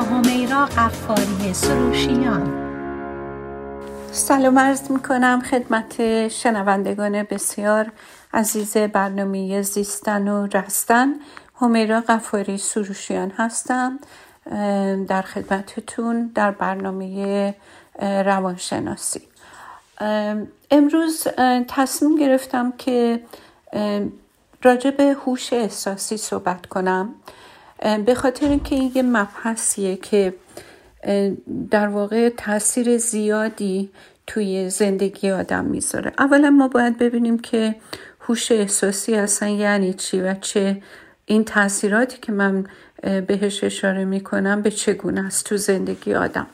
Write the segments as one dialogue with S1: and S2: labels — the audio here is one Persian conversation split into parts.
S1: همیرا قفاری سروشیان.
S2: سلام عرض می کنم خدمت شنوندگان بسیار عزیز برنامه زیستن و رستن. همیرا قفاری سروشیان هستم. در خدمتتون در برنامه روانشناسی. امروز تصمیم گرفتم که راجع به هوش احساسی صحبت کنم. به خاطر اینکه این یه مبحثیه که در واقع تاثیر زیادی توی زندگی آدم می‌ذاره. اولا ما باید ببینیم که هوش احساسی اصلا یعنی چی و چه این تاثیراتی که من بهش اشاره می‌کنم به چگونه است تو زندگی آدم.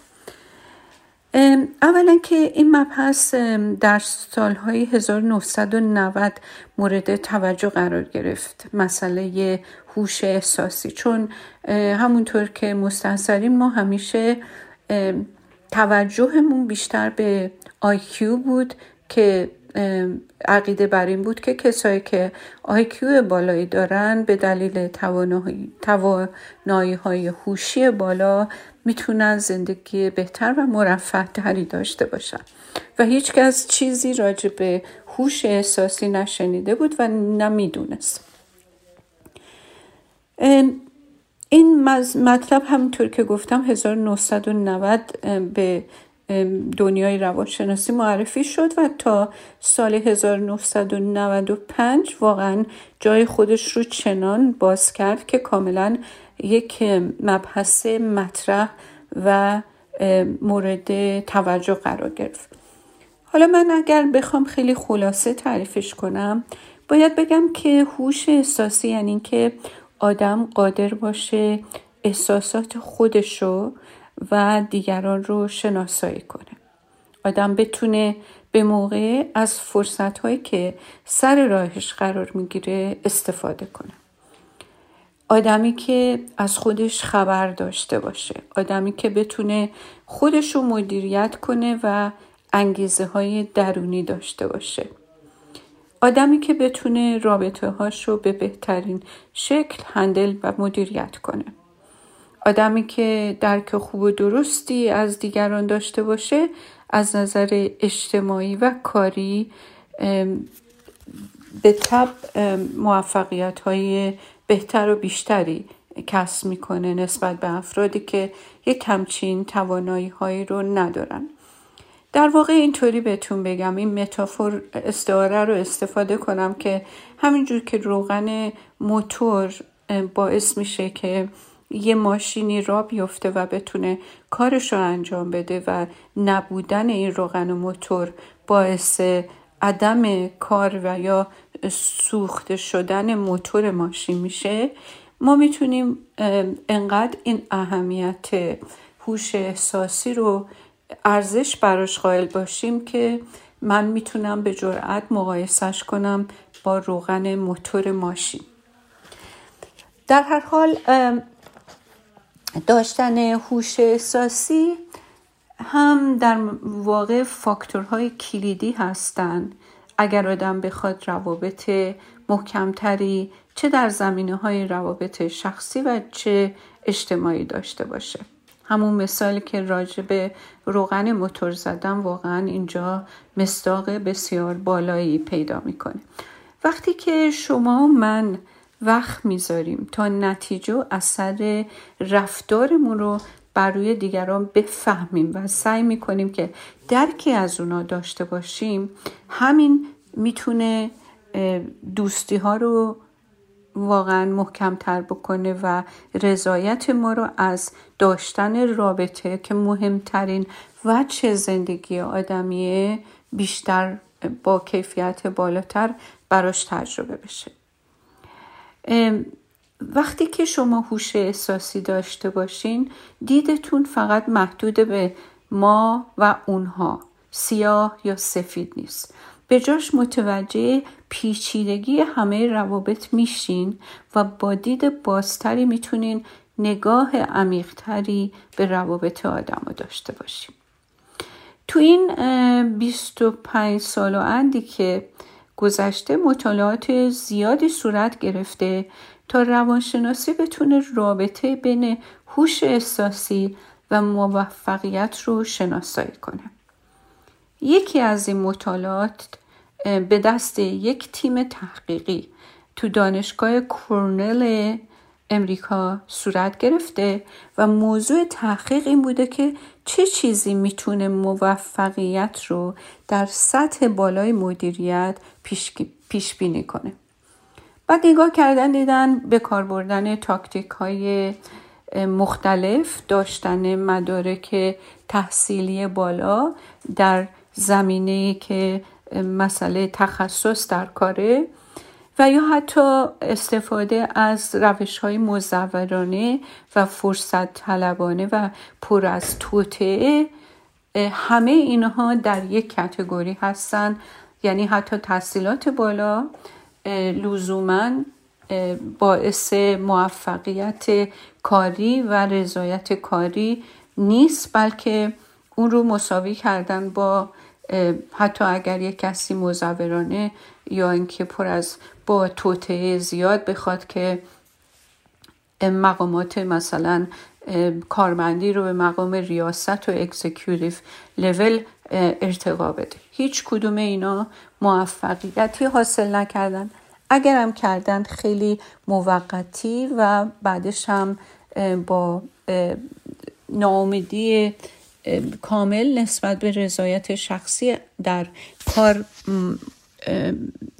S2: اولا که این مبحث در سالهای 1990 مورد توجه قرار گرفت. مسئله هوش احساسی. چون همونطور که مستحصرین ما همیشه توجهمون بیشتر به آیکیو بود که عقیده بر این بود که کسایی که آیکیو بالایی دارن به دلیل توانایی های هوشی بالا می‌تونن زندگی بهتر و مرفه تری داشته باشن. و هیچکس چیزی راجع به هوش احساسی نشنیده بود و نمی‌دونست. این مطلب همونطور که گفتم 1990 به دنیای روانشناسی معرفی شد و تا سال 1995 واقعا جای خودش رو چنان باز کرد که کاملا یک مبحث مطرح و مورد توجه قرار گرفت. حالا من اگر بخوام خیلی خلاصه تعریفش کنم باید بگم که هوش احساسی یعنی که آدم قادر باشه احساسات خودشو و دیگران رو شناسایی کنه. آدم بتونه به موقع از فرصت هایی که سر راهش قرار می‌گیره استفاده کنه. آدمی که از خودش خبر داشته باشه آدمی که بتونه خودش رو مدیریت کنه و انگیزه های درونی داشته باشه. آدمی که بتونه رابطه هاش رو به بهترین شکل هندل و مدیریت کنه. آدمی که درک خوب و درستی از دیگران داشته باشه از نظر اجتماعی و کاری به تب موفقیت های بهتر و بیشتری کسب می‌کنه نسبت به افرادی که یک کمچین توانایی هایی رو ندارن. در واقع اینطوری بهتون بگم این متافور استعاره رو استفاده کنم که همینجور که روغن موتور باعث میشه که یه ماشینی را بیفته و بتونه کارش رو انجام بده و نبودن این روغن موتور باعث عدم کار و یا سوخته شدن موتور ماشین میشه. ما می‌تونیم انقدر این اهمیت هوش احساسی رو ارزش براش قائل باشیم که من می‌تونم به جرأت مقایسش کنم با روغن موتور ماشین. در هر حال داشتن هوش احساسی هم در واقع فاکتورهای کلیدی هستند اگر آدم بخواد روابط محکمتری چه در زمینه های روابط شخصی و چه اجتماعی داشته باشه. همون مثالی که راجع به روغن موتور زدم واقعا اینجا مصداق بسیار بالایی پیدا می‌کنه. وقتی که شما و من وقت می‌ذاریم تا نتیجه و اثر رفتارمون رو بر روی دیگران بفهمیم و سعی می‌کنیم که درکی از اونا داشته باشیم همین می‌تونه دوستی ها رو واقعا محکمتر بکنه و رضایت ما رو از داشتن رابطه که مهمترین وجه زندگی آدمیه بیشتر با کیفیت بالاتر براش تجربه بشه. وقتی که شما هوش احساسی داشته باشین دیدتون فقط محدود به ما و اونها سیاه یا سفید نیست. به جاش متوجه پیچیدگی همه روابط میشین و با دید بازتری می‌تونین نگاه عمیقتری به روابط آدم رو داشته باشیم تو این 25 سال و اندی که گذشته مطالعات زیادی صورت گرفته تا روانشناسی بتونه رابطه بین هوش احساسی و موفقیت رو شناسایی کنه. یکی از این مطالعات به دست یک تیم تحقیقی تو دانشگاه کورنل امریکا صورت گرفته و موضوع تحقیق این بوده که چه چیزی می‌تونه موفقیت رو در سطح بالای مدیریت پیش بینی کنه. بعد نگاه کردن دیدن به کار بردن تاکتیک های مختلف داشتن مدارک تحصیلی بالا در زمینه که مسئله تخصص در کاره و یا حتی استفاده از روش های مزورانه و فرصت طلبانه و پر از توطعه همه اینها در یک کتگوری هستن. یعنی حتی تحصیلات بالا لزوما باعث موفقیت کاری و رضایت کاری نیست بلکه اون رو مساوی کردن با حتی اگر یک کسی مزورانه یا اینکه پر از با توطعه زیاد بخواد که مقامات مثلا کارمندی رو به مقام ریاست و اکزیکیوتیو لول ارتقا بده. هیچ کدوم اینا موفقیتی حاصل نکردن. اگرم کردن خیلی موقتی و بعدش هم با ناامیدی کامل نسبت به رضایت شخصی در کار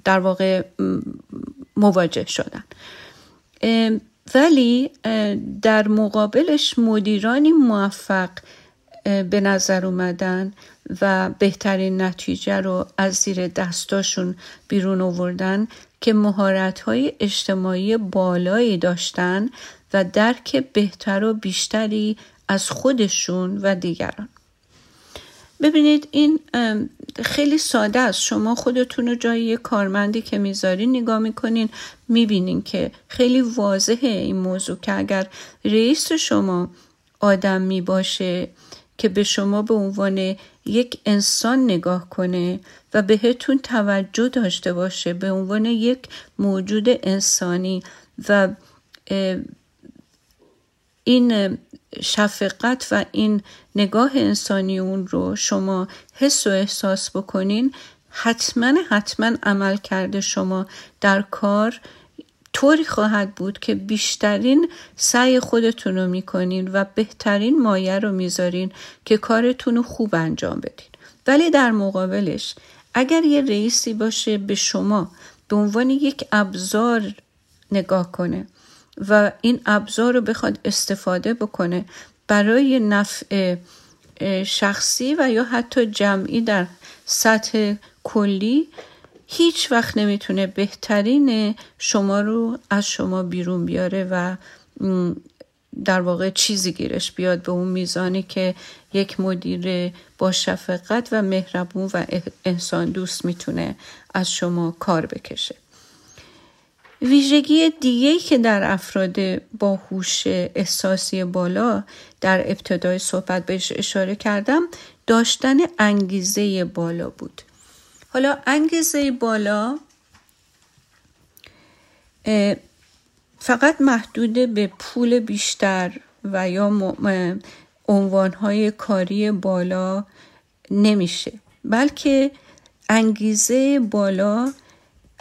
S2: در واقع مواجه شدن. ولی در مقابلش مدیرانی موفق به نظر اومدن و بهترین نتیجه رو از زیر دستاشون بیرون آوردن که مهارت های اجتماعی بالایی داشتن و درک بهتر و بیشتری از خودشون و دیگران. ببینید این خیلی ساده است. شما خودتون رو جای یه کارمندی که می‌ذارین نگاه می‌کنین می‌بینین که خیلی واضحه این موضوع که اگر رئیس شما آدم می‌باشه که به شما به عنوان یک انسان نگاه کنه و بهتون توجه داشته باشه به عنوان یک موجود انسانی و این شفقت و این نگاه انسانی اون رو شما حس و احساس بکنین حتما حتما عمل کرده شما در کار طوری خواهد بود که بیشترین سعی خودتون رو می‌کنین و بهترین مایه رو می‌ذارین که کارتون رو خوب انجام بدین. ولی در مقابلش اگر یه رئیسی باشه به شما به عنوان یک ابزار نگاه کنه و این ابزار رو بخواد استفاده بکنه برای نفع شخصی و یا حتی جمعی در سطح کلی هیچ وقت نمی‌تونه بهترین شما رو از شما بیرون بیاره و در واقع چیزی گیرش بیاد به اون میزانی که یک مدیر با شفقت و مهربون و انسان دوست می‌تونه از شما کار بکشه. ویژگی دیگه که در افراد با هوش احساسی بالا در ابتدای صحبت بهش اشاره کردم داشتن انگیزه بالا بود. حالا انگیزه بالا فقط محدود به پول بیشتر و یا عنوانهای کاری بالا نمیشه بلکه انگیزه بالا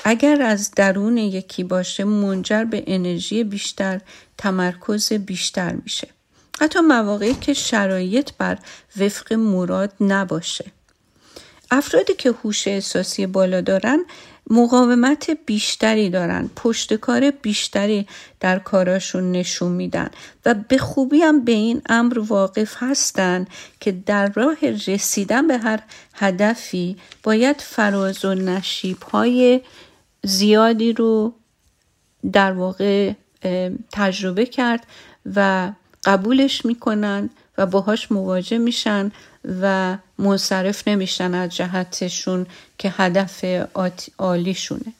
S2: اگر از درون یکی باشه منجر به انرژی بیشتر تمرکز بیشتر میشه. حتی مواقعی که شرایط بر وفق مراد نباشه. افرادی که هوش احساسی بالا دارن مقاومت بیشتری دارن پشتکار بیشتری در کاراشون نشون میدن و به خوبی هم به این امر واقف هستن که در راه رسیدن به هر هدفی باید فراز و نشیب های زیادی رو در واقع تجربه کرد و قبولش می‌کنن و باهاش مواجه میشن و منصرف نمیشن از جهتشون که هدف عالیشونه.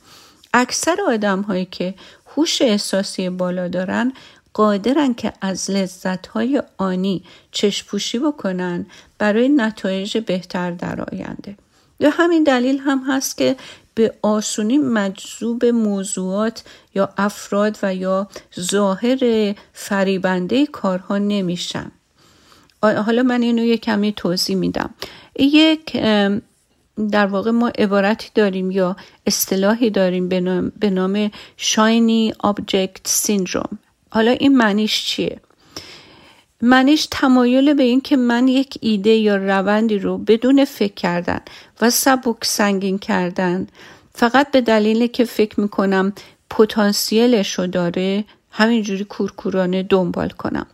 S2: اکثر آدم هایی که هوش احساسی بالا دارن قادرن که از لذت های آنی چشپوشی بکنن برای نتایج بهتر در آینده. یا همین دلیل هم هست که به آسونی مجذوب موضوعات یا افراد و یا ظاهر فریبنده کارها نمیشن. حالا من اینو یه کمی توضیح میدم. یک در واقع ما عبارتی داریم یا اصطلاحی داریم به نام شاینی آبجکت سیندروم. حالا این معنیش چیه؟ معنیش تمایل به این که من یک ایده یا روندی رو بدون فکر کردن و سبک سنگین کردن فقط به دلیل که فکر می‌کنم پتانسیلش رو داره همینجوری کورکورانه دنبال کنم.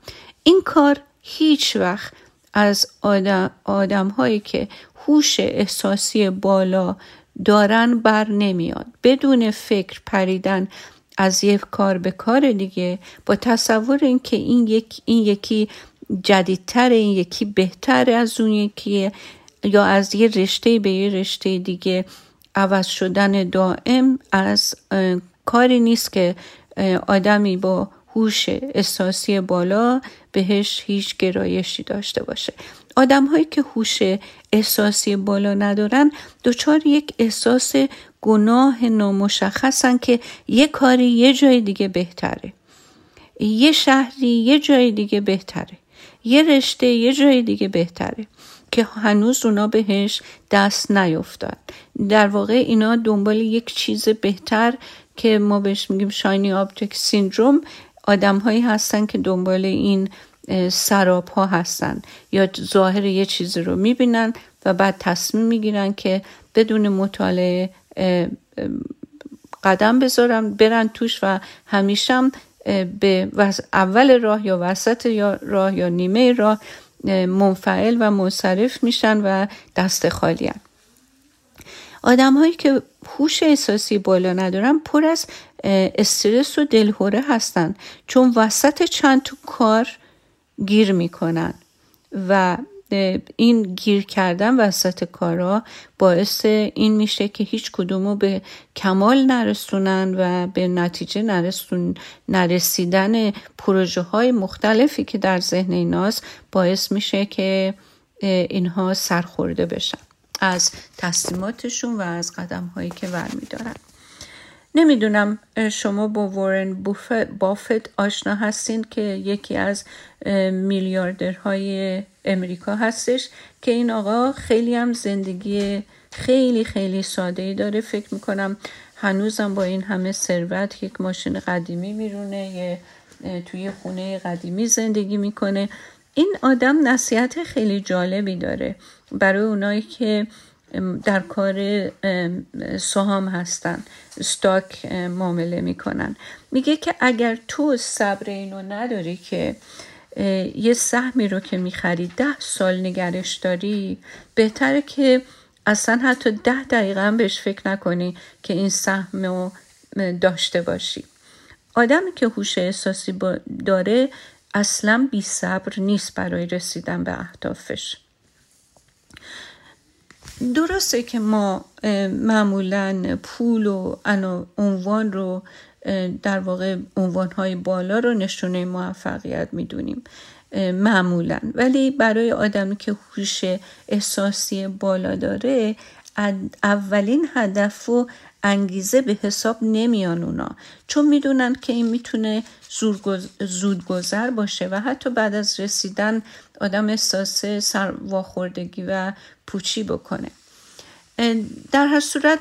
S2: این کار هیچ وقت از آدم, آدم هایی که هوش احساسی بالا دارن بر نمیاد. بدون فکر پریدن از یک کار به کار دیگه با تصور اینکه این, یک، این یکی جدیدتر این یکی بهتر از اون یکی یا از یه رشته به یه رشته دیگه عوض شدن دائم از کاری نیست که آدمی با هوش احساسی بالا بهش هیچ گرایشی داشته باشه. آدم هایی که هوش احساسی بالا ندارن دچار یک احساس گناه نامشخصن که یه کاری یه جای دیگه بهتره. یه شهری یه جای دیگه بهتره. یه رشته یه جای دیگه بهتره. که هنوز اونا بهش دست نیفتاد. در واقع اینا دنبال یک چیز بهتر که ما بهش میگیم شاینی آبجکت سیندروم آدم هایی هستن که دنبال این سراب ها هستن. یا ظاهر یه چیزی رو می‌بینن و بعد تصمیم می‌گیرن که بدون مطالعه قدم بذارن برن توش و همیشه به اول راه یا وسط یا راه یا نیمه راه منفعل و منصرف میشن و دست خالی هن. آدم هایی که هوش احساسی بالا ندارن پر از استرس و دلهوره هستن چون وسط چند تو کار گیر می‌کنن و این گیر کردن وسط کارا باعث این میشه که هیچ کدومو به کمال نرسونن و به نتیجه نرسون نرسیدن پروژه های مختلفی که در ذهن ایناست باعث میشه که اینها سرخورده بشن از تصمیماتشون و از قدم هایی که ور میدارن نمی‌دونم شما با وارن بافت آشنا هستین که یکی از میلیاردرهای امریکا هستش که این آقا خیلی هم زندگی خیلی خیلی ساده ای داره. فکر می‌کنم هنوزم با این همه ثروت یک ماشین قدیمی میرونه یه توی خونه قدیمی زندگی می‌کنه. این آدم نصیحت خیلی جالبی داره برای اونایی که در کار سهام هستن ستاک معامله می‌کنن. میگه که اگر تو صبر اینو نداری که یه سهمی رو که می‌خری ده سال نگرش داری. بهتره که اصلا حتی ده دقیقه هم بهش فکر نکنی که این سهم رو داشته باشی. آدمی که هوش احساسی داره اصلا بی صبر نیست برای رسیدن به اهدافش. درسته که ما معمولا پول و عنوان رو در واقع عنوانهای بالا رو نشونه موفقیت می‌دونیم معمولا. ولی برای آدمی که هوش احساسی بالا داره اولین هدف و انگیزه به حساب نمیان اونا. چون می‌دونن که این می‌تونه زودگذر باشه و حتی بعد از رسیدن آدم احساس سرواخوردگی و پوچی بکنه. در هر صورت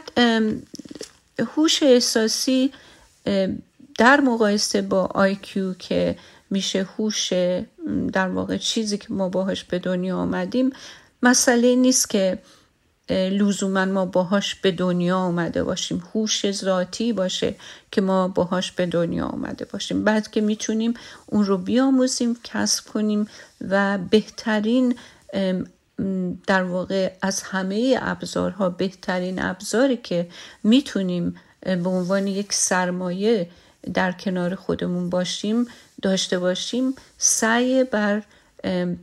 S2: هوش احساسی در مقایسه با آیکیو که میشه هوش در واقع چیزی که ما باهاش به دنیا آمدیم مسئله نیست که لزوما ما باهاش به دنیا آمده باشیم. هوش ذاتی باشه که ما باهاش به دنیا آمده باشیم. بعد که می‌تونیم اون رو بیاموزیم کسب کنیم و بهترین در واقع از همه ابزارها بهترین ابزاری که می‌تونیم به عنوان یک سرمایه در کنار خودمون باشیم داشته باشیم سعی بر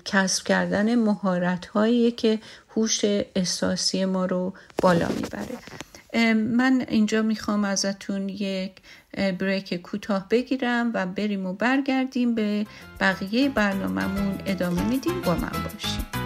S2: کسب کردن مهارت هایی که هوش احساسی ما رو بالا می‌بره. من اینجا می‌خوام ازتون یک بریک کوتاه بگیرم و بریم و برگردیم به بقیه برنامهمون. ادامه میدیم. با من باشیم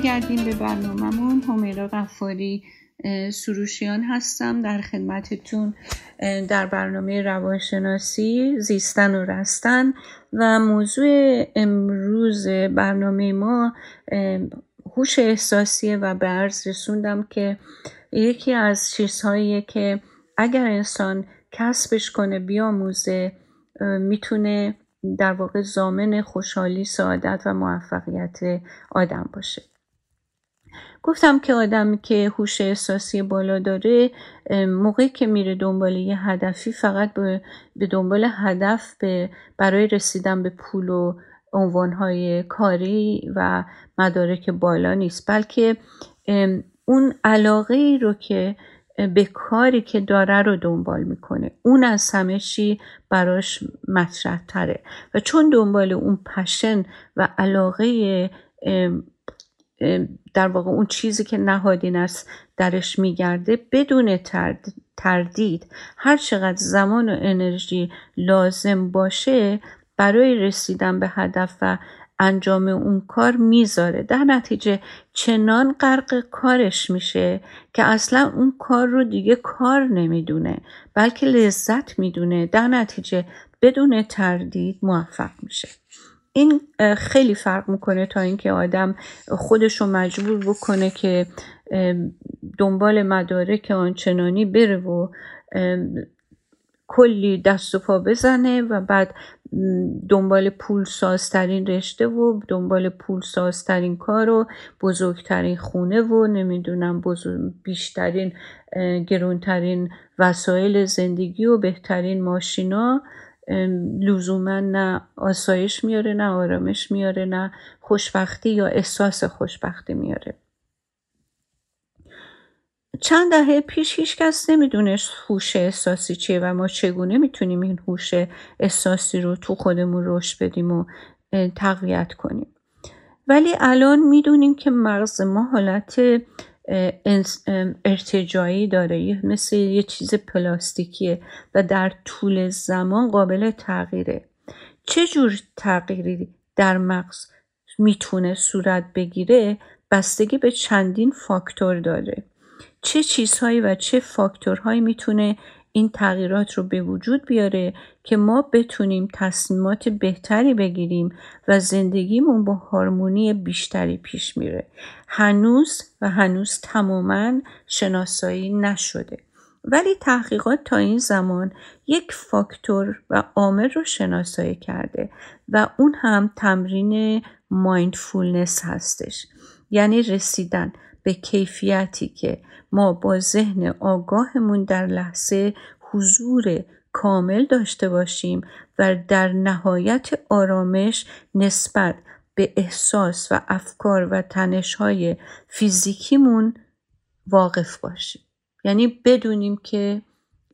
S2: برمیگردیم به برنامهمون. همیرا غفاری سروشیان هستم در خدمتتون در برنامه روانشناسی زیستن و رستن و موضوع امروز برنامه ما هوش احساسیه و به عرض رسوندم که یکی از چیزهایی که اگر انسان کسبش کنه بیاموزه می‌تونه در واقع زامن خوشحالی سعادت و موفقیت آدم باشه. گفتم که آدمی که هوش احساسی بالا داره موقعی که میره دنبال یه هدفی فقط به دنبال هدف به برای رسیدن به پول و عنوانهای کاری و مدارک بالا نیست. بلکه اون علاقه ای رو که به کاری که داره رو دنبال می‌کنه. اون از همه چی براش مطرح تره و چون دنبال اون پشن و علاقه در واقع اون چیزی که نهادین است درش میگرده بدون تردید هر چقدر زمان و انرژی لازم باشه برای رسیدن به هدف و انجام اون کار می‌ذاره. در نتیجه چنان غرق کارش میشه که اصلا اون کار رو دیگه کار نمی‌دونه بلکه لذت می‌دونه. در نتیجه بدون تردید موفق میشه. این خیلی فرق می‌کنه تا اینکه آدم خودش رو مجبور بکنه که دنبال مدارک آنچنانی بره و کلی دست و پا بزنه و بعد دنبال پول سازترین رشته و دنبال پول سازترین کار و بزرگترین خونه و نمی‌دونم بزرگ بیشترین گرونترین وسایل زندگی و بهترین ماشینا. لزوما نه آسایش میاره نه آرامش میاره نه خوشبختی یا احساس خوشبختی میاره. چند دهه پیش هیچ کس نمی‌دونست هوش احساسی چیه و ما چگونه می‌تونیم این هوش احساسی رو تو خودمون رشد بدیم و تقویت کنیم. ولی الان می‌دونیم که مغز ما حالت ارتجایی داره. مثل یه چیز پلاستیکیه و در طول زمان قابل تغییره. چه جور تغییری در مغز می‌تونه صورت بگیره؟ بستگی به چندین فاکتور داره. چه چیزهایی و چه فاکتورهایی می‌تونه این تغییرات رو به وجود بیاره که ما بتونیم تصمیمات بهتری بگیریم و زندگیمون با هارمونی بیشتری پیش میره. هنوز و هنوز تماما شناسایی نشده. ولی تحقیقات تا این زمان یک فاکتور و عامل رو شناسایی کرده و اون هم تمرین مایندفولنس هستش. یعنی رسیدن. به کیفیتی که ما با ذهن آگاهمون در لحظه حضور کامل داشته باشیم و در نهایت آرامش نسبت به احساس و افکار و تنشهای فیزیکیمون واقف باشیم. یعنی بدونیم که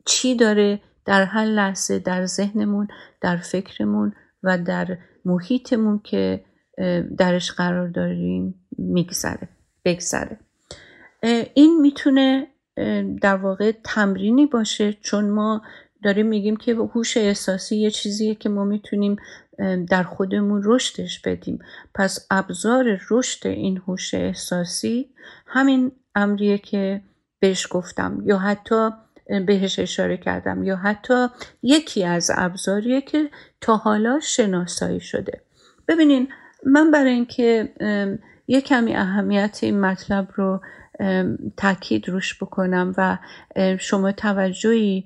S2: چی داره در هر لحظه در ذهنمون در فکرمون و در محیطمون که درش قرار داریم میگذره. بگذره. این می‌تونه در واقع تمرینی باشه چون ما داریم میگیم که هوش احساسی یه چیزیه که ما می‌تونیم در خودمون رشدش بدیم. پس ابزار رشد این هوش احساسی همین امریه که بهش گفتم یا حتی بهش اشاره کردم یا حتی یکی از ابزاریه که تا حالا شناسایی شده. ببینین من برای اینکه یه کمی اهمیت این مطلب رو تاکید روش بکنم و شما توجهی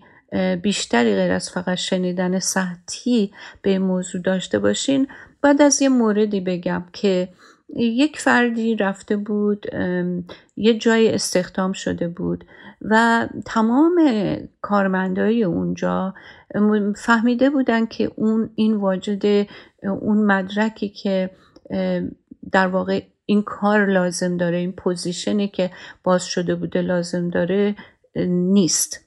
S2: بیشتری غیر از فقط شنیدن سطحی به موضوع داشته باشین. بعد از یه موردی بگم که یک فردی رفته بود یه جای استخدام شده بود و تمام کارمندای اونجا فهمیده بودن که اون این واجد اون مدرکی که در واقع این کار لازم داره این position ی که باز شده بوده لازم داره نیست.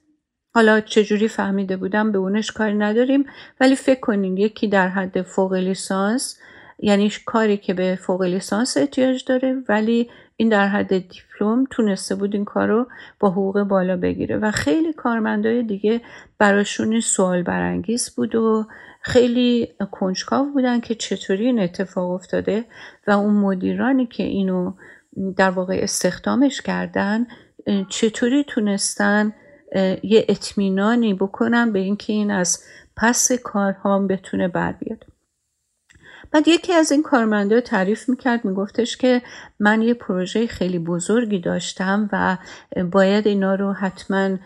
S2: حالا چجوری فهمیده بودم؟ به اونش کاری نداریم. ولی فکر کنین یکی در حد فوق لیسانس یعنی کاری که به فوق لیسانس احتیاج داره ولی این در حد دیپلم تونسته بود این کار رو با حقوق بالا بگیره. و خیلی کارمندای دیگه براشون سوال برانگیز بود و خیلی کنجکاو بودن که چطوری این اتفاق افتاده و اون مدیرانی که اینو در واقع استخدامش کردن چطوری تونستن یه اطمینانی بکنن به اینکه این از پس کارها بتونه بر بیاد. بعد یکی از این کارمنده تعریف می‌کرد میگفتش که من یه پروژه خیلی بزرگی داشتم و باید اینا رو حتما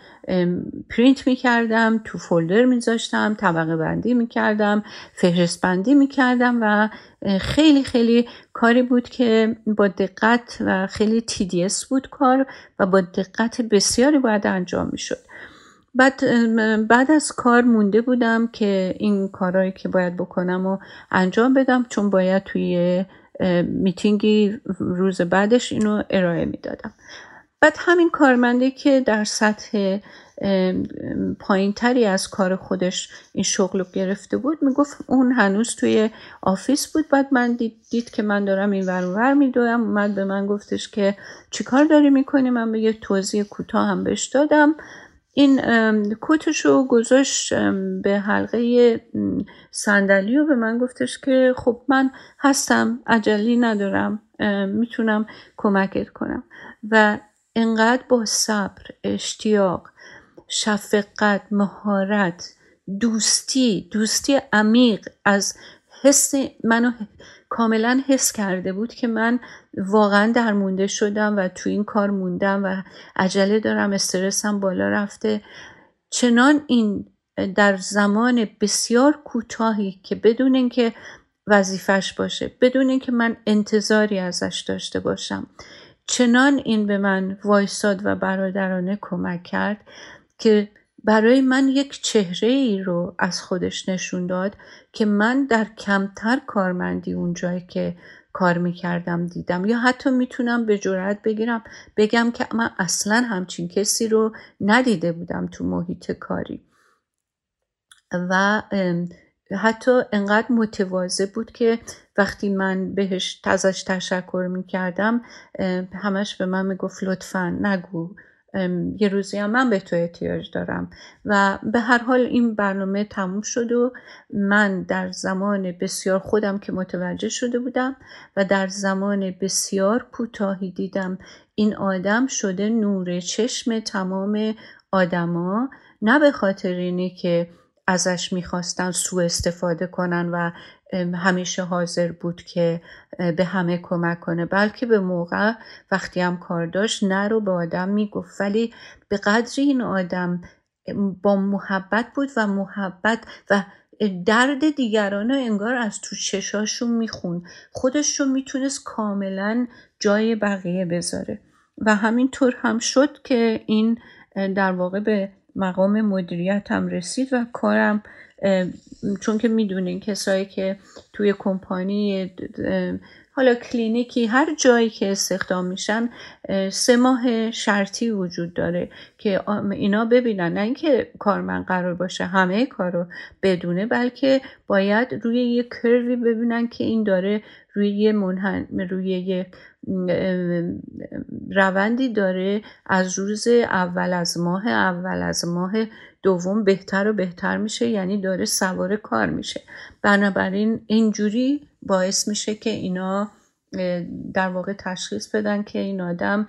S2: پرینت می‌کردم تو فولدر میذاشتم طبقه بندی می‌کردم فهرست بندی می‌کردم و خیلی خیلی کاری بود که با دقت و خیلی TDS بود کار و با دقت بسیاری باید انجام می‌شد. بعد بعد از کار مونده بودم که این کارهایی که باید بکنم و انجام بدم چون باید توی میتینگی روز بعدش اینو ارائه می‌دادم. بعد همین کارمنده که در سطح پایین تری از کار خودش این شغل رو گرفته بود می‌گفت اون هنوز توی office بود. بعد من دید, دید که من دارم این ور ور میدویم اومد به من گفتش که چیکار داری می‌کنی؟ من به یه توضیح کوتاه هم بهش دادم. این کتش رو گذاشت به حلقه صندلی و به من گفتش که خب من هستم عجله‌ای ندارم می‌تونم کمکت کنم. و انقدر با صبر اشتیاق شفقت مهارت دوستی دوستی عمیق از حس منو کاملا حس کرده بود که من واقعا درمونده شدم و تو این کار موندم و عجله دارم استرسم بالا رفته. چنان این در زمان بسیار کوتاهی که بدون اینکه وظیفش باشه بدون اینکه من انتظاری ازش داشته باشم چنان این به من وایساد و برادرانه کمک کرد که برای من یک چهره ای رو از خودش نشون داد که من در کمتر کارمندی اون جایی که کار می‌کردم دیدم. یا حتی می‌تونم به جرات بگیرم بگم که من اصلا همچین کسی رو ندیده بودم تو محیط کاری. و حتی انقدر متواضع بود که وقتی من بهش ازش تشکر می‌کردم همش به من می‌گفت لطفا نگو. یه روزی هم من به تو احتیاج دارم. و به هر حال این برنامه تموم شد و من در زمان بسیار خودم که متوجه شده بودم و در زمان بسیار کوتاهی دیدم. این آدم شده نور چشم تمام آدما. نه به خاطر اینه که ازش می‌خواستن سوء استفاده کنن و همیشه حاضر بود که به همه کمک کنه. بلکه به موقع وقتی هم کار داشت نه رو به آدم می‌گفت. ولی به قدری این آدم با محبت بود و محبت و درد دیگران انگار از تو چشاشون میخون خودش رو می‌تونست کاملا جای بقیه بذاره. و همینطور هم شد که این در واقع به مقام مدیریت هم رسید و کارم چون که می‌دونین کسایی که توی کمپانی حالا کلینیکی هر جایی که استخدام میشن سه ماه شرطی وجود داره که اینا ببینن. نه اینکه کارمند قرار باشه همه کار رو بدونه بلکه باید روی یه کروی ببینن که این داره روی یه منحن روی یه روندی داره از روز اول از ماه اول از ماه دوم بهتر و بهتر میشه یعنی داره سوار کار میشه. بنابراین اینجوری باعث میشه که اینا در واقع تشخیص بدن که این آدم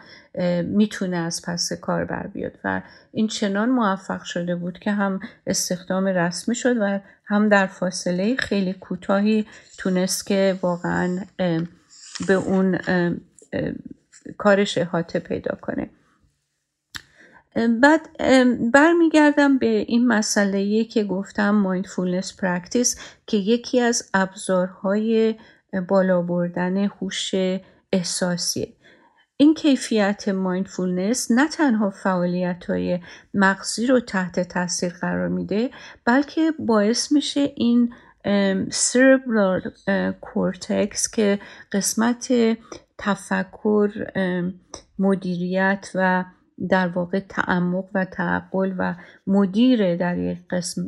S2: می‌تونه از پس کار بر بیاد. و این چنان موفق شده بود که هم استخدام رسمی شد و هم در فاصله خیلی کوتاهی تونست که واقعا به اون کارش احاطه پیدا کنه. بعد برمیگردم به این مسئله که گفتم mindfulness practice که یکی از ابزارهای بالا بردن هوش احساسیه. این کیفیت mindfulness نه تنها فعالیت های مغزی رو تحت تاثیر قرار میده بلکه باعث میشه این سربرال کورتکس که قسمت تفکر مدیریت و در واقع تعمق و تعقل و مدیر در یک قسم،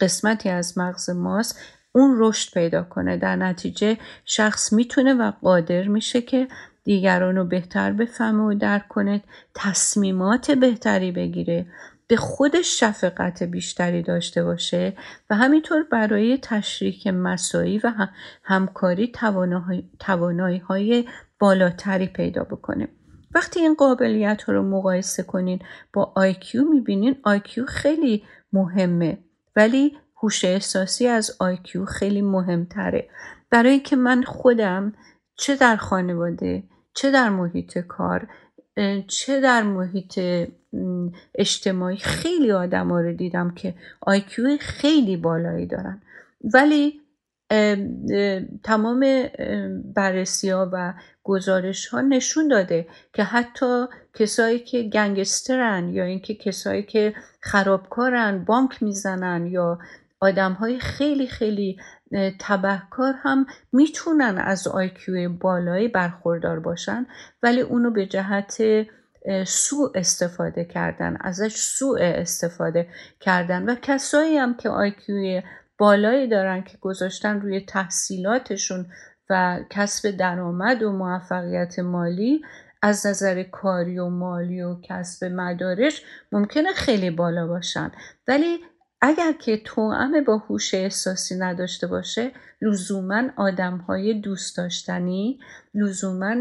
S2: قسمتی از مغز ماست اون رشد پیدا کنه. در نتیجه شخص می‌تونه و قادر میشه که دیگران رو بهتر بفهمه و درک کنه تصمیمات بهتری بگیره. به خودش شفقت بیشتری داشته باشه و همینطور برای تشریک مساعی و همکاری توانایی های بالاتری پیدا بکنه. وقتی این قابلیت رو مقایسه کنین با IQ می‌بینین IQ خیلی مهمه ولی هوش احساسی از IQ خیلی مهمتره. برای که من خودم چه در خانواده چه در محیط کار چه در محیط اجتماعی؟ خیلی آدم رو دیدم که آیکیو خیلی بالایی دارن. ولی تمام بررسی ها و گزارش ها نشون داده که حتی کسایی که گنگسترن یا اینکه کسایی که خرابکارن بانک می‌زنن یا آدم های خیلی خیلی تبهکار هم می‌تونن از آیکیو بالایی برخوردار باشن ولی اونو به جهت سوء استفاده کردن ازش سوء استفاده کردن. و کسایی هم که آیکیو بالایی دارن که گذاشتن روی تحصیلاتشون و کسب درآمد و موفقیت مالی از نظر کاری و مالی و کسب مدارش ممکنه خیلی بالا باشن. ولی اگر که توأم با هوش احساسی نداشته باشه لزوما آدم های دوست داشتنی لزوما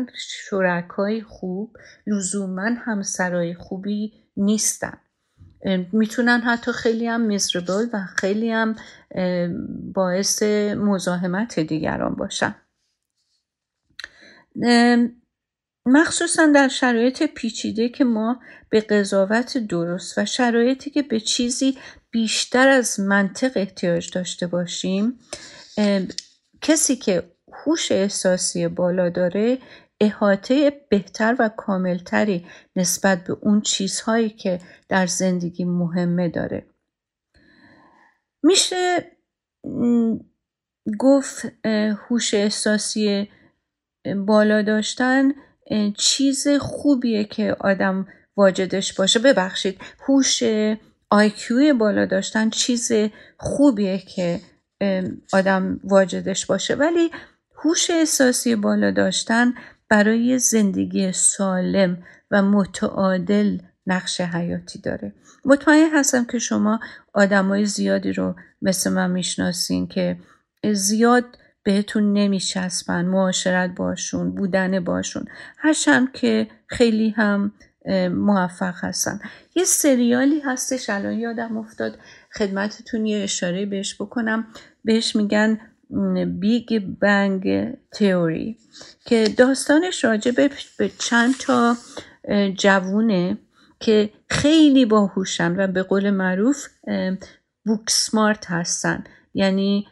S2: شرکای خوب لزوما همسرای خوبی نیستن. می‌تونن حتی خیلی هم میزربل و خیلی هم باعث مزاحمت دیگران باشن. مخصوصا در شرایط پیچیده که ما به قضاوت درست و شرایطی که به چیزی بیشتر از منطق احتیاج داشته باشیم کسی که هوش احساسی بالا داره احاطه بهتر و کاملتری نسبت به اون چیزهایی که در زندگی مهمه داره. میشه گفت هوش احساسی بالا داشتن چیز خوبیه که آدم واجدش باشه. ببخشید هوش آیکیوی بالا داشتن چیز خوبیه که آدم واجدش باشه. ولی هوش احساسی بالا داشتن برای زندگی سالم و متعادل نقش حیاتی داره. مطمئن هستم که شما آدمای زیادی رو مثل من می‌شناسین که زیاد بهتون نمیچسبن معاشرت باشون بودن باشون. هرچند که خیلی هم موفق هستن. یه سریالی هستش الان یادم افتاد. خدمتتون یه اشاره بهش بکنم. بهش میگن بیگ بنگ تئوری که داستانش راجع به چند تا جوونه که خیلی باهوشن و به قول معروف بوک سمارت هستن. یعنی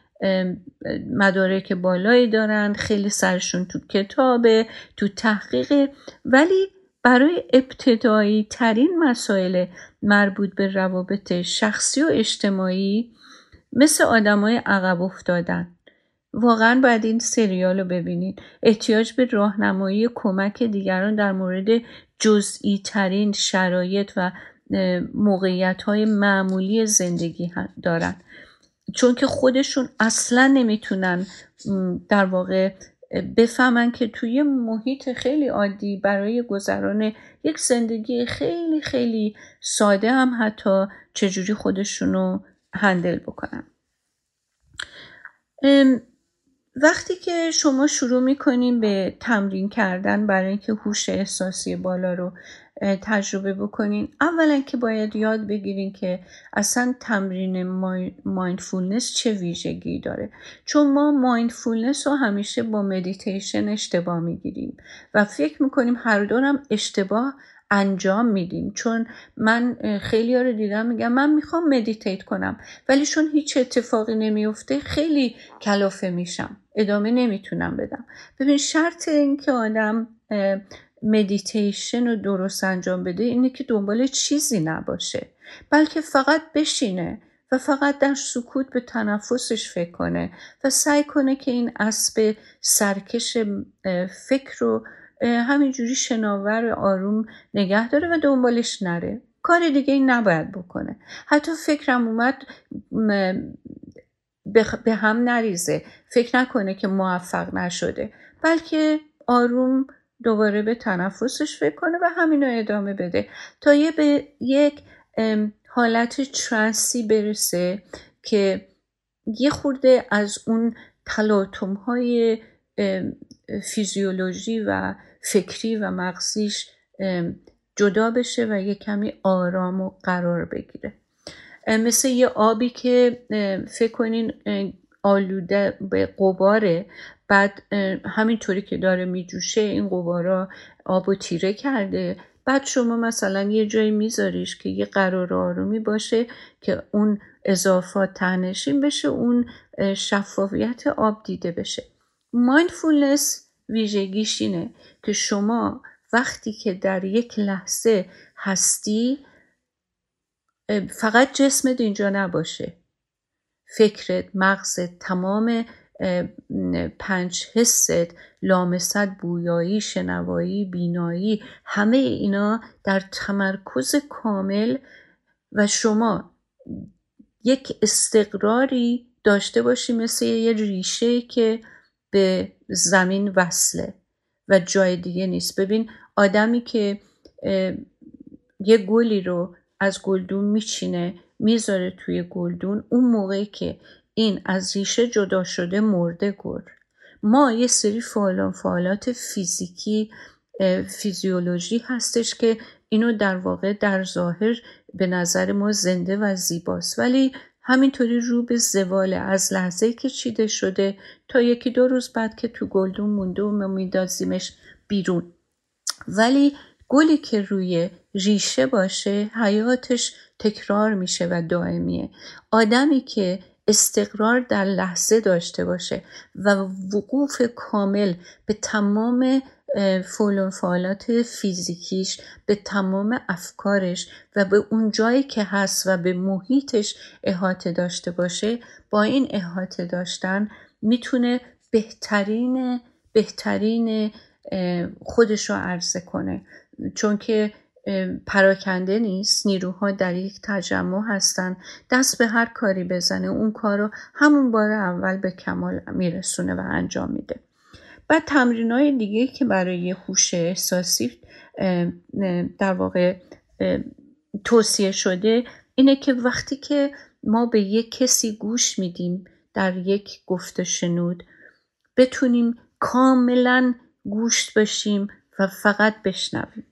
S2: مدارک بالایی دارن خیلی سرشون تو کتابه تو تحقیق ولی برای ابتدایی ترین مسائل مربوط به روابط شخصی و اجتماعی مثل آدمای عقب افتادن. واقعا باید این سریال رو ببینید احتیاج به راهنمایی کمک دیگران در مورد جزئی ترین شرایط و موقعیت های معمولی زندگی دارن. چون که خودشون اصلا نمی‌تونن در واقع بفهمن که توی محیط خیلی عادی برای گذران یک زندگی خیلی خیلی ساده هم حتی چجوری خودشونو هندل بکنن. وقتی که شما شروع می‌کنین به تمرین کردن برای اینکه هوش احساسی بالا رو تجربه بکنین. اولا که باید یاد بگیرین که اصلا تمرین mindfulness چه ویژگی داره. چون ما mindfulness رو همیشه با مدیتیشن اشتباه می‌گیریم و فکر می‌کنیم هر دو رم اشتباه انجام میدیم. چون من خیلی رو دیدم میگم من می‌خوام meditate کنم ولی چون هیچ اتفاقی نمیفته خیلی کلافه میشم. ادامه نمی‌تونم بدم. ببین شرط این که آدم مدیتیشن رو درست انجام بده اینه که دنبال چیزی نباشه بلکه فقط بشینه و فقط در سکوت به تنفسش فکر کنه و سعی کنه که این اسب سرکش فکر رو همینجوری شناور آروم نگه داره و دنبالش نره. کار دیگه این نباید بکنه. حتی فکرم اومد به هم نریزه. فکر نکنه که موفق نشده. بلکه آروم دوباره به تنفسش فکر کنه و همینو ادامه بده. تا یه به یک حالت ترانسی برسه که یه خورده از اون تلاطم های فیزیولوژی و فکری و مغزیش جدا بشه و یه کمی آرام و قرار بگیره. مثل یه آبی که فکر کنین آلوده به قباره بعد همینطوری که داره میجوشه این قبارا آب و تیره کرده. بعد شما مثلا یه جایی میذاریش که یه قرار آرومی باشه که اون اضافات تنشین بشه اون شفافیت آب دیده بشه. مایندفولنس ویژگیش اینه که شما وقتی که در یک لحظه هستی فقط جسمت اینجا نباشه. فکرت مغزت تمام پنج حست لامست بویایی شنوایی بینایی همه اینا در تمرکز کامل و شما یک استقراری داشته باشی مثل یه ریشه که به زمین وصله و جای دیگه نیست. ببین آدمی که یه گلی رو از گلدون میچینه می‌ذاره توی گلدون اون موقعی که این از ریشه جدا شده مرده گر ما یه سری فعالات فیزیکی فیزیولوژی هستش که اینو در واقع در ظاهر به نظر ما زنده و زیباست. ولی همینطوری رو به زواله از لحظه که چیده شده تا یکی دو روز بعد که تو گلدون مونده و میدازیمش بیرون. ولی گلی که روی ریشه باشه حیاتش تکرار میشه و دائمیه. آدمی که استقرار در لحظه داشته باشه و وقوف کامل به تمام فعالات فیزیکیش به تمام افکارش و به اون جایی که هست و به محیطش احاطه داشته باشه با این احاطه داشتن می‌تونه بهترین بهترین خودش رو عرضه کنه. چون که پراکنده نیست نیروها در یک تجمع هستن. دست به هر کاری بزنه اون کار رو همون بار اول به کمال میرسونه و انجام میده. بعد تمرین های دیگه که برای هوش احساسی در واقع توصیه شده اینه که وقتی که ما به یک کسی گوش میدیم در یک گفت شنود بتونیم کاملا گوشت بشیم و فقط بشنویم.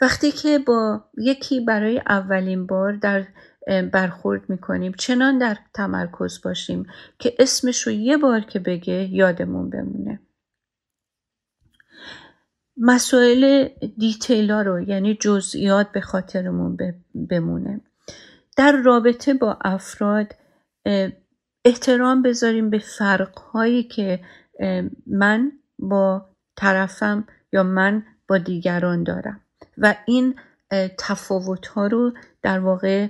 S2: وقتی که با یکی برای اولین بار در برخورد می‌کنیم چنان در تمرکز باشیم که اسمش رو یه بار که بگه یادمون بمونه. مسائل دیتیلا رو یعنی جزئیات به خاطرمون بمونه. در رابطه با افراد احترام بذاریم به فرقهایی که من با طرفم یا من با دیگران دارم. و این تفاوت ها رو در واقع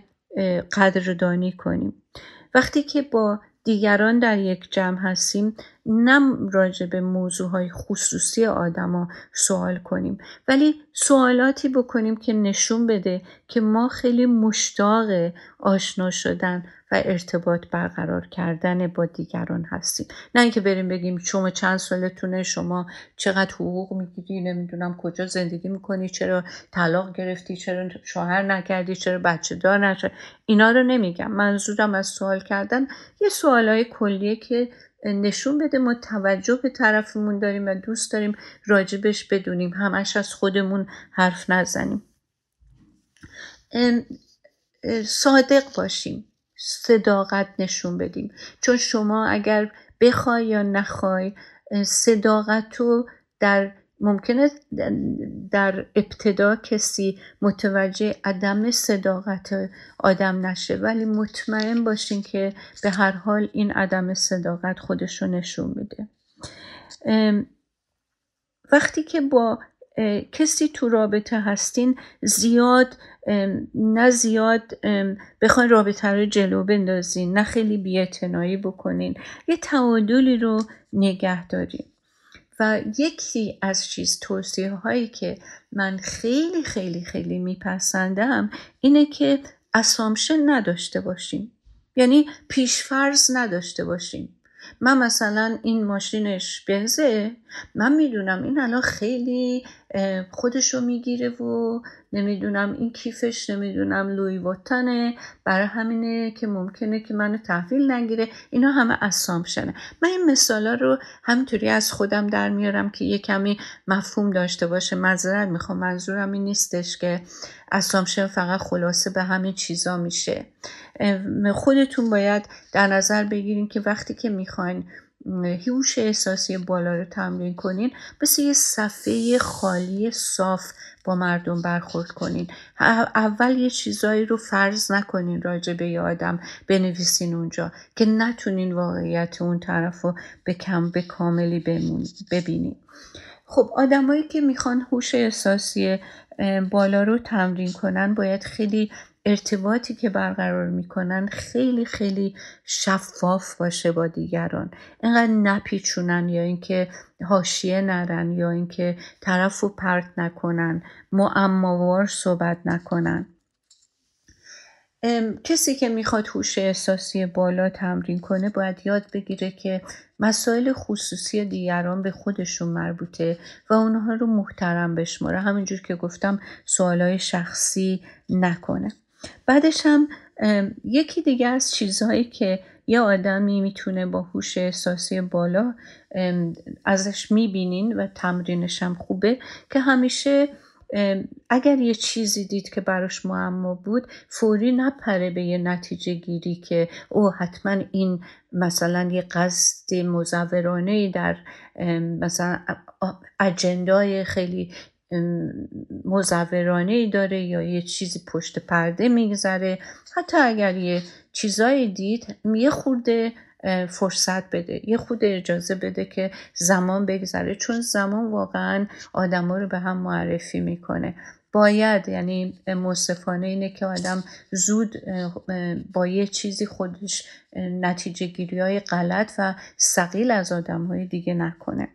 S2: قدردانی کنیم. وقتی که با دیگران در یک جمع هستیم نم راجع به موضوع های خصوصی آدما سوال کنیم ولی سوالاتی بکنیم که نشون بده که ما خیلی مشتاق آشنا شدن و ارتباط برقرار کردن با دیگران هستیم. نه اینکه بریم بگیم شما چند سالتونه شما چقدر حقوق می‌گیری نمی‌دونم کجا زندگی می‌کنی چرا طلاق گرفتی چرا شوهر نکردی چرا بچه دار نشد. اینا رو نمیگم. منظورم از سوال کردن یه سوالای کلیه که نشون بده ما توجه به طرفمون داریم و دوست داریم راجبش بدونیم. همش از خودمون حرف نزنیم. صادق باشیم. صداقت نشون بدیم. چون شما اگر بخوای یا نخوای صداقت رو در ممکنه در ابتدا کسی متوجه عدم صداقت آدم نشه ولی مطمئن باشین که به هر حال این عدم صداقت خودش رو نشون میده. وقتی که با کسی تو رابطه هستین زیاد نه زیاد بخواین رابطه رو جلو بندازین نه خیلی بیاعتنایی بکنین یه تعادلی رو نگه دارین. و یکی از چیز توصیه هایی که من خیلی خیلی خیلی میپسندم اینه که اسامشن نداشته باشیم. یعنی پیشفرز نداشته باشیم. من مثلا این ماشینش بنزه من می‌دونم این الان خیلی خودشو می‌گیره و نمی‌دونم این کیفش نمی‌دونم لوی واتنه. برای همینه که ممکنه که منو تحویل نگیره. اینا همه اسامشنه من این مثالا رو همینطوری از خودم در میارم که یه کمی مفهوم داشته باشه. مذارت می‌خوام. منظورم این نیستش که اسامشن فقط خلاصه به همین چیزا میشه. خودتون باید در نظر بگیرین که وقتی که می‌خواین هوش احساسی بالا رو تمرین کنین. مثل یه صفحه خالی صاف با مردم برخورد کنین. اول یه چیزایی رو فرض نکنین راجع به یه آدم بنویسین اونجا که نتونین واقعیت اون طرف رو به کم به کاملی ببینین. خب آدمایی که می‌خوان هوش احساسی بالا رو تمرین کنن باید خیلی ارتباطی که برقرار می‌کنن خیلی خیلی شفاف باشه با دیگران. اینقدر نپیچونن یا اینکه حاشیه نرن یا اینکه طرف رو پرت نکنن معماوار صحبت نکنن. کسی که می‌خواد هوش احساسی بالا تمرین کنه باید یاد بگیره که مسائل خصوصی دیگران به خودشون مربوطه و اونها رو محترم بشماره. همینجور که گفتم سوالای شخصی نکنه. بعدش هم یکی دیگه از چیزهایی که یه آدمی می‌تونه با هوش احساسی بالا ازش می‌بینین و تمرینش هم خوبه که همیشه اگر یه چیزی دید که براش معما بود فوری نپره به یه نتیجه گیری که او حتما این مثلا یه قصد مزورانه در مثلا اجندای خیلی مزورانه ای داره یا یه چیزی پشت پرده میگذره. حتی اگر یه چیزایی دید یه خورده فرصت بده یه خود اجازه بده که زمان بگذره. چون زمان واقعا آدما رو به هم معرفی می‌کنه. باید یعنی مصفانه اینه که آدم زود با یه چیزی خودش نتیجه گیری های غلط و سقیل از آدم های دیگه نکنه.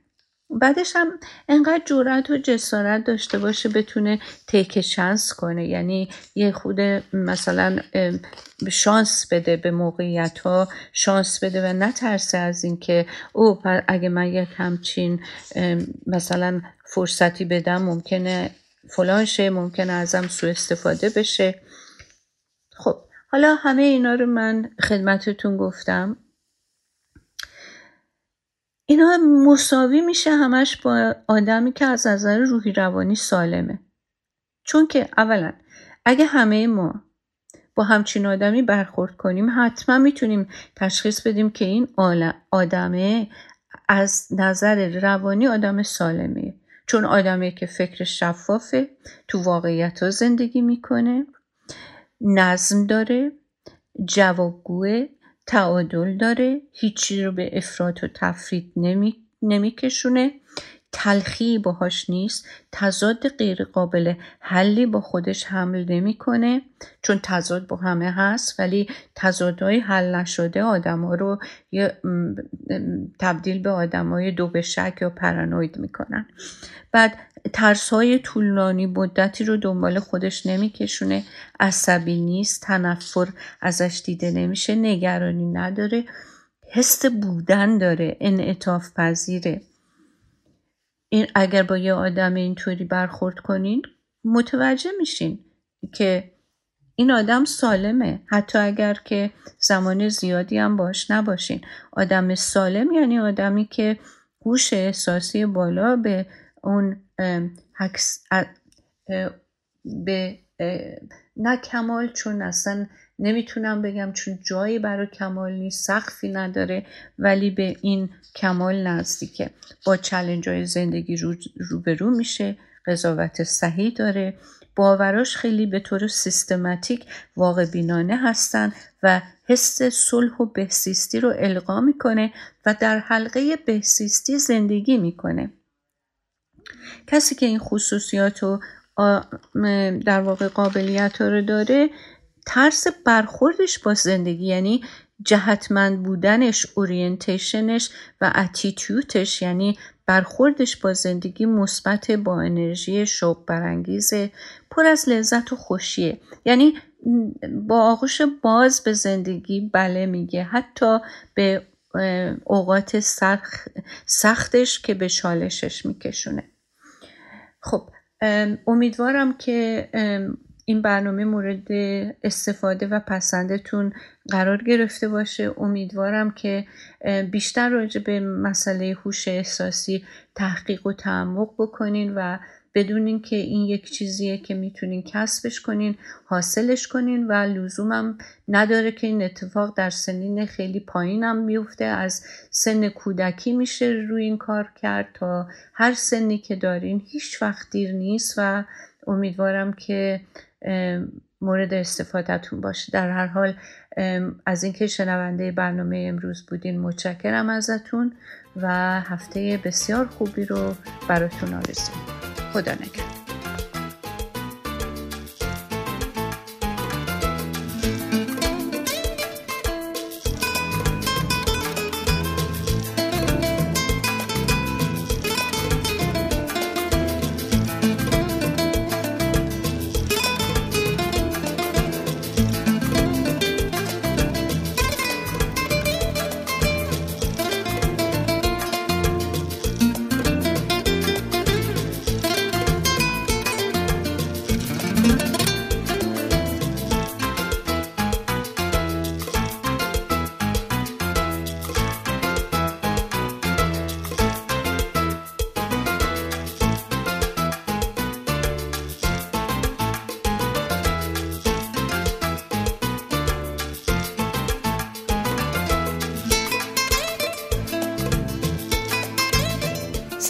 S2: بعدش هم انقدر جورت و جسارت داشته باشه بتونه تیک شانس کنه. یعنی یه خود مثلا شانس بده به موقعیت ها شانس بده و نترسه از اینکه او اگه من یک همچین مثلا فرصتی بدم ممکنه فلان شه ممکنه ازم سوء استفاده بشه. خب حالا همه اینا رو من خدمتتون گفتم. اینا مساوی میشه همش با آدمی که از نظر روحی روانی سالمه. چون که اولا اگه همه ما با همچین آدمی برخورد کنیم حتما می‌تونیم تشخیص بدیم که این آدمه از نظر روانی آدم سالمه. چون آدمی که فکر شفافه تو واقعیت ها زندگی می‌کنه نظم داره جوابگوه تعادل داره. هیچی رو به افراط و تفرید نمی، نمیکشونه. تلخی باهاش نیست تضاد غیر قابل حلی با خودش حمل نمی‌کنه چون تضاد با همه هست ولی تضادهای حل نشده آدما رو تبدیل به آدمای دو به شک یا پرانوید می‌کنن. بعد ترس های طولانی مدتی رو دنبال خودش نمیکشونه عصبی نیست تنفر ازش دیده نمیشه نگرانی نداره حس بودن داره انعطاف پذیره. این اگر با یه آدم اینطوری برخورد کنین متوجه میشین که این آدم سالمه. حتی اگر که زمان زیادی هم باش نباشین. آدم سالم یعنی آدمی که گوش احساسی بالا به اون به نه کمال چون اصلا نمی‌تونم بگم چون جایی برای کمال نیست سخفی نداره ولی به این کمال نزدیکه. با چلنج های زندگی روبرو رو میشه قضاوت صحیح داره. باوراش خیلی به طور سیستماتیک واقع بینانه هستن و حس صلح و بهسیستی رو القا می‌کنه و در حلقه بهسیستی زندگی می‌کنه. کسی که این خصوصیات و در واقع قابلیت رو داره ترس برخوردش با زندگی یعنی جهتمند بودنش اورینتیشنش و اتیتیوتش یعنی برخوردش با زندگی مثبت با انرژی شوق برانگیز پر از لذت و خوشیه. یعنی با آغوش باز به زندگی بله میگه. حتی به اوقات سختش که به شالشش میکشونه. خب امیدوارم که این برنامه مورد استفاده و پسندتون قرار گرفته باشه. امیدوارم که بیشتر راجع به مسئله هوش احساسی تحقیق و تعمق بکنین و بدونین که این یک چیزیه که می‌تونین کسبش کنین حاصلش کنین و لزومم نداره که این اتفاق در سنین خیلی پایینم میفته از سن کودکی میشه روی این کار کرد تا هر سنی که دارین هیچ وقت دیر نیست و امیدوارم که مورد استفادهتون باشه. در هر حال از اینکه شنونده برنامه امروز بودین متشکرم ازتون و هفته بسیار خوبی رو براتون آرزو خدا نگهدار.